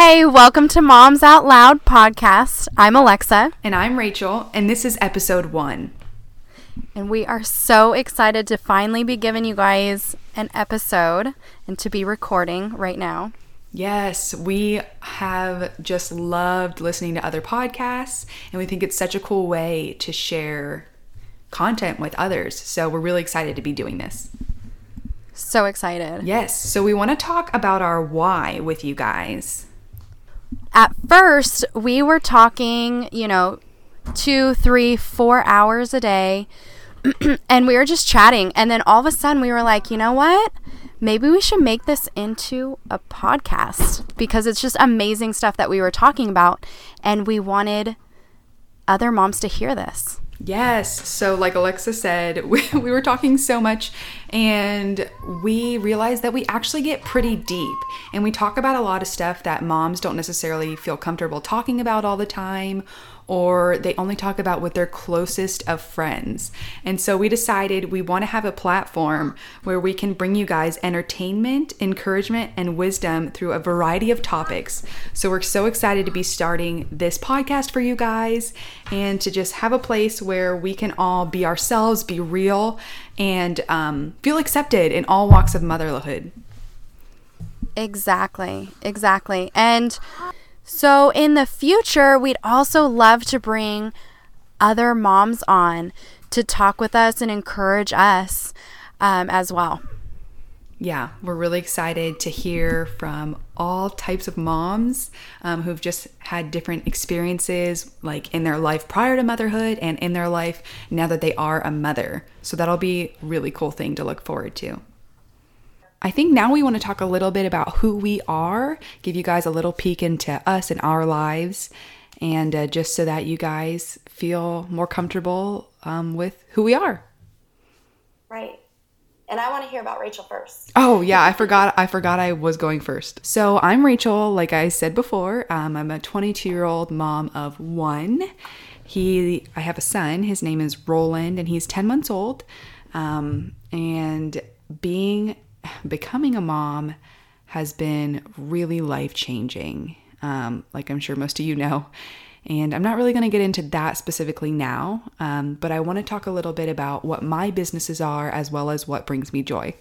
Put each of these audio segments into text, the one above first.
Hey, welcome to Moms Out Loud podcast. I'm Alexa. And I'm Rachel, and this is episode one. And we are so excited to finally be giving you guys an episode and to be recording right now. Yes, we have just loved listening to other podcasts, and we think it's such a cool way to share content with others. So we're really excited to be doing this. So excited. Yes, so we want to talk about our why with you guys at first we were talking, you know, two, three, four hours a day, and we were just chatting. And then all of a sudden we were like, you know what? Maybe we should make this into a podcast because it's just amazing stuff that we were talking about. And we wanted other moms to hear this. Yes. So, like Alexa said, we, we were talking so much and we realized that we actually get pretty deep and we talk about a lot of stuff that moms don't necessarily feel comfortable talking about all the time or they only talk about with their closest of friends. And so we decided we want to have a platform where we can bring you guys entertainment, encouragement, and wisdom through a variety of topics. So we're so excited to be starting this podcast for you guys and to just have a place where we can all be ourselves, be real, and um, feel accepted in all walks of motherhood. Exactly, exactly. And so, in the future, we'd also love to bring other moms on to talk with us and encourage us um, as well. Yeah, we're really excited to hear from all types of moms um, who've just had different experiences, like in their life prior to motherhood and in their life now that they are a mother. So that'll be a really cool thing to look forward to. I think now we want to talk a little bit about who we are, give you guys a little peek into us and our lives, and uh, just so that you guys feel more comfortable um, with who we are. Right. And I want to hear about Rachel first. Oh yeah, I forgot. I forgot I was going first. So I'm Rachel. Like I said before, um, I'm a 22 year old mom of one. He, I have a son. His name is Roland, and he's 10 months old. Um, and being becoming a mom has been really life changing, um, like I'm sure most of you know. And I'm not really going to get into that specifically now, um, but I want to talk a little bit about what my businesses are as well as what brings me joy.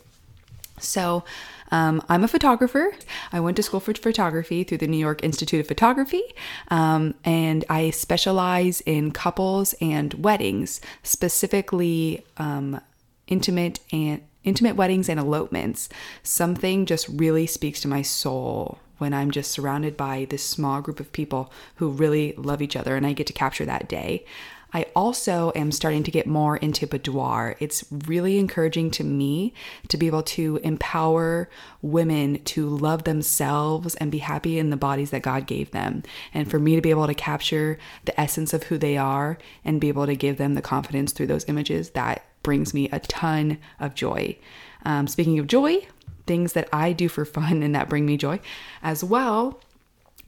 So, um, I'm a photographer. I went to school for photography through the New York Institute of Photography, um, and I specialize in couples and weddings, specifically um, intimate and intimate weddings and elopements, something just really speaks to my soul when I'm just surrounded by this small group of people who really love each other and I get to capture that day. I also am starting to get more into boudoir. It's really encouraging to me to be able to empower women to love themselves and be happy in the bodies that God gave them. And for me to be able to capture the essence of who they are and be able to give them the confidence through those images that brings me a ton of joy. Um, speaking of joy, things that I do for fun and that bring me joy as well.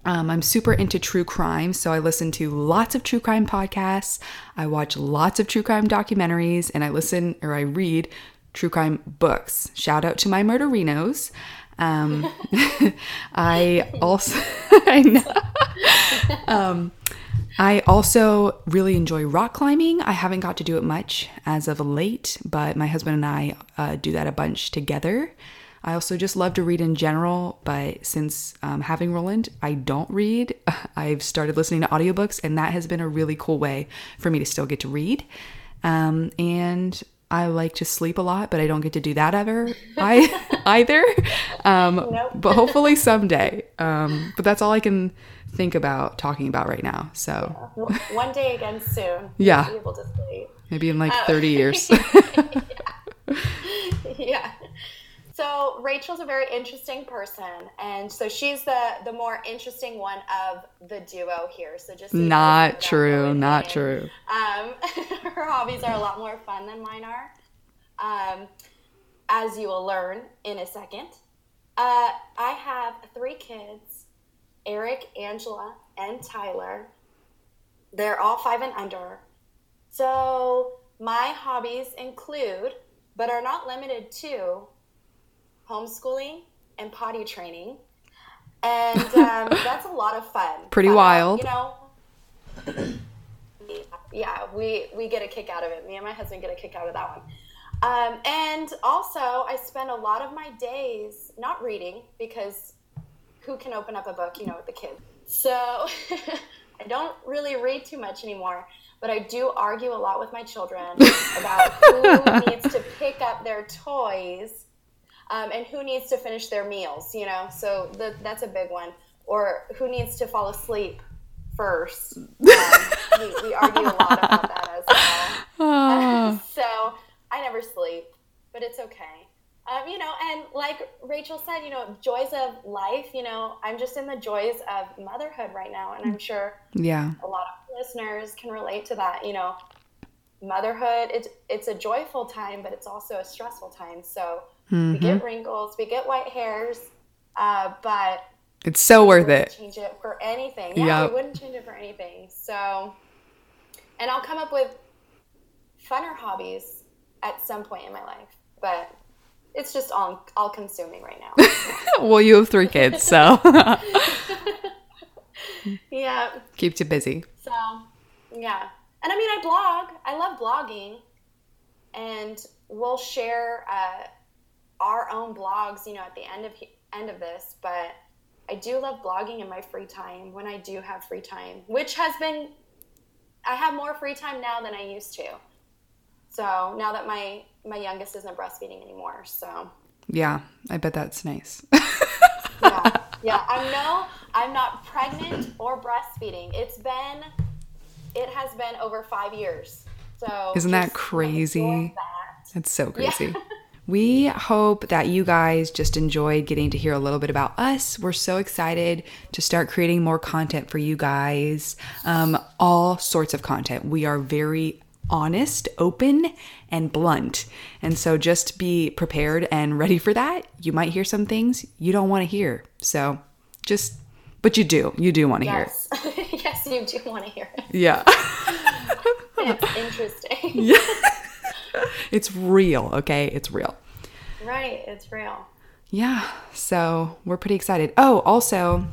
Um, I'm super into true crime, so I listen to lots of true crime podcasts. I watch lots of true crime documentaries, and I listen or I read true crime books. Shout out to my murderinos. Um, I also I know. Um, I also really enjoy rock climbing. I haven't got to do it much as of late, but my husband and I uh, do that a bunch together. I also just love to read in general, but since um, having Roland, I don't read. I've started listening to audiobooks, and that has been a really cool way for me to still get to read. Um, and I like to sleep a lot, but I don't get to do that ever I, either. Um, nope. But hopefully someday. Um, but that's all I can think about talking about right now. So yeah. one day again soon. Yeah. Maybe in like uh, 30 years. yeah. yeah. So Rachel's a very interesting person, and so she's the the more interesting one of the duo here. So just so not true, not true. Um, her hobbies are a lot more fun than mine are, um, as you will learn in a second. Uh, I have three kids Eric, Angela, and Tyler. They're all five and under. So my hobbies include, but are not limited to, homeschooling and potty training. And um, that's a lot of fun. Pretty But, uh, wild. you know. yeah, we we get a kick out of it. Me and my husband get a kick out of that one. Um, and also, I spend a lot of my days not reading because who can open up a book, you know, with the kids. So I don't really read too much anymore, but I do argue a lot with my children about who needs to pick up their toys um, and who needs to finish their meals, you know. So the, that's a big one. Or who needs to fall asleep first. Um, we, we argue a lot about that as well. Ah. so I never sleep, but it's okay. Um, you know, and like Rachel said, you know, joys of life, you know, I'm just in the joys of motherhood right now. And I'm sure yeah. a lot of listeners can relate to that. You know, motherhood, it's, it's a joyful time, but it's also a stressful time. So we get wrinkles, we get white hairs, uh, but It's so worth it. change it for anything. Yeah, Yep. we wouldn't change it for anything. So, and I'll come up with funner hobbies at some point in my life, but it's just all all consuming right now. well, you have three kids, so yeah. keeps you busy. So, yeah. And I mean, I blog. I love blogging, and we'll share uh, our own blogs, you know, at the end of end of this. But I do love blogging in my free time when I do have free time, which has been. I have more free time now than I used to. So now that my my youngest isn't breastfeeding anymore, so Yeah, I bet that's nice. yeah, yeah. I'm no, I'm not pregnant or breastfeeding. It's been, it has been over five years. So Isn't that crazy? that. That's so crazy. We hope that you guys just enjoyed getting to hear a little bit about us. We're so excited to start creating more content for you guys. Um, all sorts of content. We are very honest, open, and blunt. And so just be prepared and ready for that. You might hear some things you don't want to hear. So just, but you do. You do want to hear it. Yes, yes, you do want to hear it. Yeah. It's interesting. it's real, okay? It's real. Right, it's real. Yeah, so we're pretty excited. Oh, also,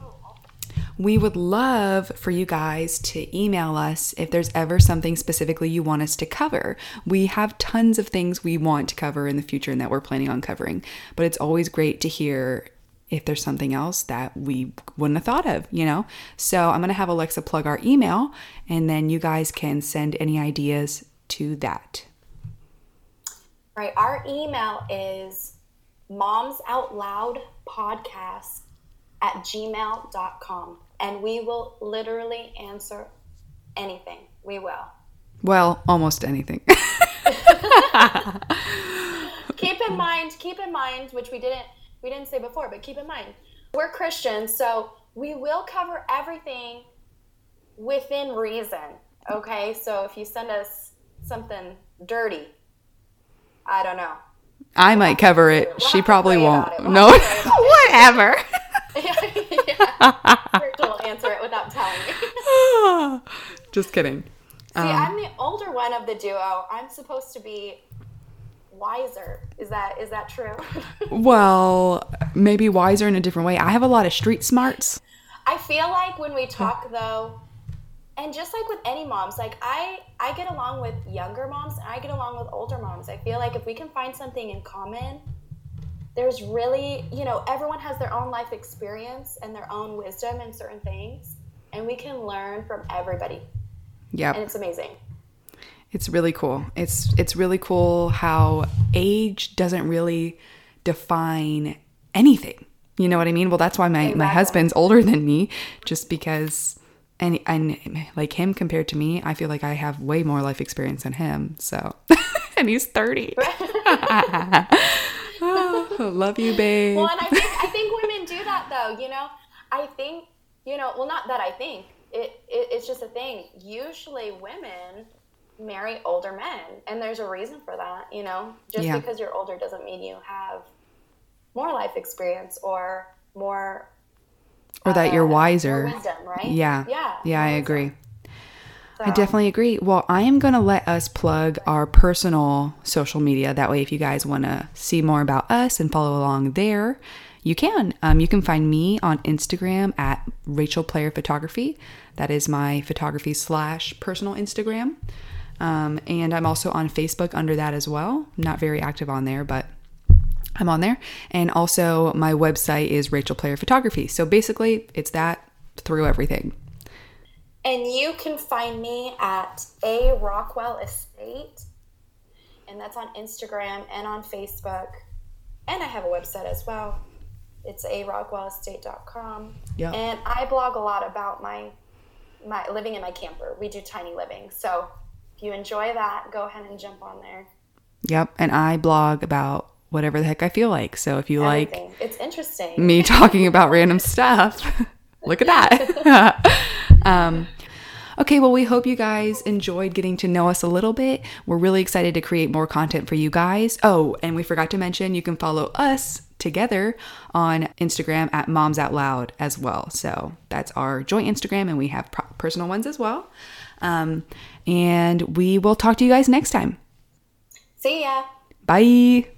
we would love for you guys to email us if there's ever something specifically you want us to cover. We have tons of things we want to cover in the future and that we're planning on covering, but it's always great to hear if there's something else that we wouldn't have thought of, you know? So I'm going to have Alexa plug our email and then you guys can send any ideas to that. Right, our email is moms out loud podcast at gmail.com and we will literally answer anything. We will. Well, almost anything. keep in mind keep in mind which we didn't we didn't say before but keep in mind we're christians so we will cover everything within reason okay so if you send us something dirty i don't know I might cover it. We'll she probably won't. We'll No, have to pray about whatever. yeah. Rachel will answer it without telling me Just kidding. see um, i'm the older one of the duo i'm supposed to be wiser is that is that true Well, maybe wiser in a different way. I have a lot of street smarts. I feel like when we talk though, and just like with any moms, like I I get along with younger moms and I get along with older moms. I feel like if we can find something in common, there's really, you know, everyone has their own life experience and their own wisdom in certain things, and we can learn from everybody. Yeah. And it's amazing. It's really cool. It's it's really cool how age doesn't really define anything. You know what I mean? Well, that's why my my husband's older than me just because and and like him compared to me, I feel like I have way more life experience than him. So, and he's 30. Oh, love you, babe. Well, and I think I think women do that though. You know, I think you know. Well, not that I think it, it. It's just a thing. Usually, women marry older men, and there's a reason for that. You know, just Yeah. because you're older doesn't mean you have more life experience or more or that you're uh, wiser. wisdom, right? Yeah. yeah, Yeah, I agree. wisdom. I definitely agree. Well, I am going to let us plug our personal social media. That way, if you guys want to see more about us and follow along there, you can. Um, you can find me on Instagram at Rachel Player Photography. That is my photography slash personal Instagram. Um, and I'm also on Facebook under that as well. not very active on there, but I'm on there. And also, my website is Rachel Player Photography. So basically, it's that through everything. And you can find me at A Rockwell Estate, and that's on Instagram and on Facebook. And I have a website as well. It's a rockwellestate.com. Yeah. And I blog a lot about my my living in my camper. We do tiny living. So if you enjoy that, go ahead and jump on there. Yep. And I blog about whatever the heck I feel like. So if you like it's interesting. me talking about random stuff, look at that. um, okay, well, we hope you guys enjoyed getting to know us a little bit. We're really excited to create more content for you guys. Oh, and we forgot to mention you can follow us together on Instagram at Moms Out Loud as well. So that's our joint Instagram, and we have pro- personal ones as well. Um, and we will talk to you guys next time. See ya. Bye.